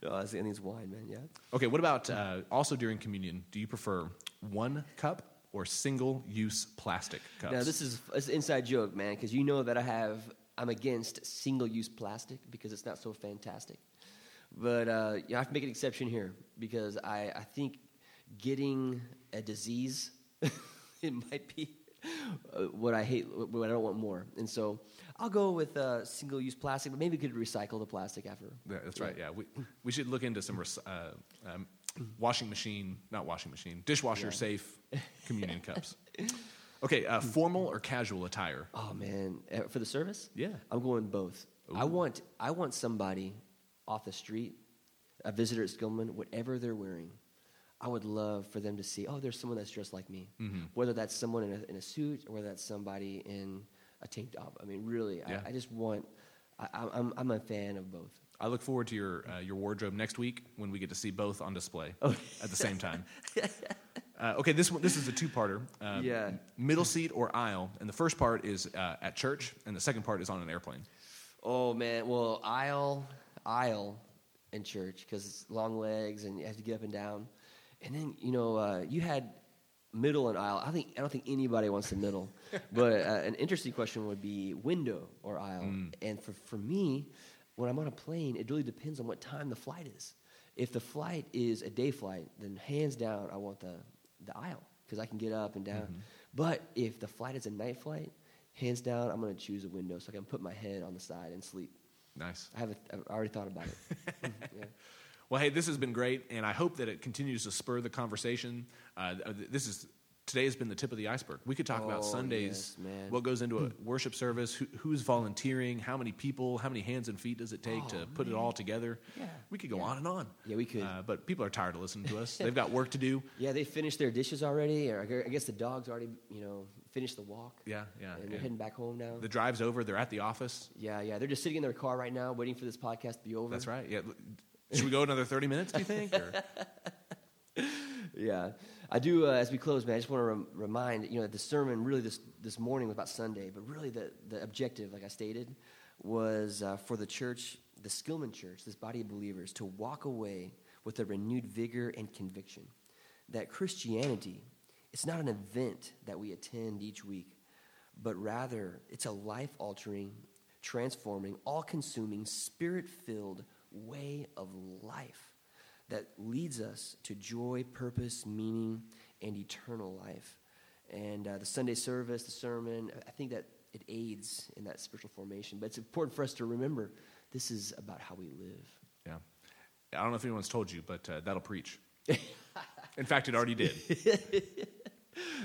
No, I think it's wine, man. Yeah. Okay, what about uh, also during communion? Do you prefer one cup or single use plastic cups? Now this is an inside joke, man, because you know that I have I'm against single-use plastic because it's not so fantastic. But uh, you know, I have to make an exception here because I, I think getting a disease <laughs> it might be uh, what I hate, what I don't want more, and so I'll go with uh, single-use plastic. But maybe we could recycle the plastic after. Yeah, that's right. Yeah, we, we should look into some rec- uh, um, washing machine, not washing machine, dishwasher safe <laughs> communion cups. Okay, uh, formal or casual attire? Oh man, Uh, for the service? Yeah. I'm going both. I want I want somebody off the street, a visitor at Skillman, whatever they're wearing. I would love for them to see, oh, there's someone that's dressed like me. Mm-hmm. Whether that's someone in a, in a suit or whether that's somebody in a tank top. I mean, really, Yeah. I, I just want. I, I'm I'm a fan of both. I look forward to your uh, your wardrobe next week when we get to see both on display Oh. at the same time. <laughs> Uh, okay, this one this is a two parter. Uh, Yeah. Middle seat or aisle, and the first part is uh, at church, and the second part is on an airplane. Oh man, well aisle aisle in church because it's long legs and you have to get up and down, and then you know uh, you had middle and aisle. I think I don't think anybody wants the middle, <laughs> but uh, an interesting question would be window or aisle. And for for me, when I'm on a plane, it really depends on what time the flight is. If the flight is a day flight, then hands down I want the the aisle because I can get up and down. But if the flight is a night flight, hands down I'm going to choose a window so I can put my head on the side and sleep. Nice. I have a, I've already thought about it. <laughs> yeah. Well, hey, this has been great, and I hope that it continues to spur the conversation. Uh, th- this is today has been the tip of the iceberg. We could talk about Oh, Sundays, yes, man. what goes into a worship service, who, who's volunteering, how many people, how many hands and feet does it take to Oh, put it all together. Yeah, We could go yeah. on and on. Yeah, we could. Uh, but people are tired of listening to us. <laughs> They've got work to do. Yeah, they finished their dishes already, or I I guess the dog's already, you know, finished the walk. Yeah, yeah. And they're and heading back home now. the drive's over. They're at the office. yeah, yeah. They're just sitting in their car right now, waiting for this podcast to be over. That's right. Yeah. Should we go another thirty minutes? Do you think? <laughs> Yeah, I do. Uh, as we close, man, I just want to rem- remind you know the sermon really this this morning was about Sunday, but really the the objective, like I stated, was uh, for the church, the Skillman Church, this body of believers, to walk away with a renewed vigor and conviction that Christianity, it's not an event that we attend each week, but rather it's a life altering, transforming, all consuming, spirit filled way of life that leads us to joy, purpose, meaning, and eternal life. And uh, the Sunday service, the sermon, I think that it aids in that spiritual formation. But it's important for us to remember this is about how we live. Yeah. I don't know if anyone's told you, but uh, that'll preach. In fact, it already did. <laughs>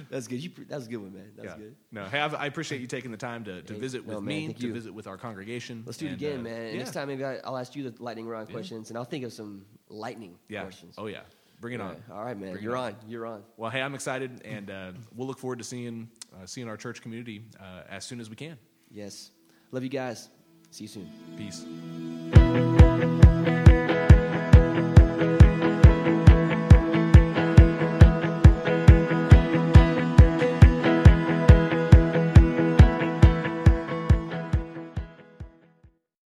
<laughs> That's good. You, that was a good one, man. That was Yeah. good. No, hey, I've, I appreciate you taking the time to, to Hey, visit with no, man, me, to you. visit with our congregation. Let's do it And, again, uh, man. Yeah. Next time, maybe I, I'll ask you the lightning round questions, and I'll think of some lightning Yeah. questions. Oh, yeah. Bring it on. All right, man. Bring You're on. on. You're on. Well, hey, I'm excited, and uh, we'll look forward to seeing uh, seeing our church community uh, as soon as we can. Yes. Love you guys. See you soon. Peace.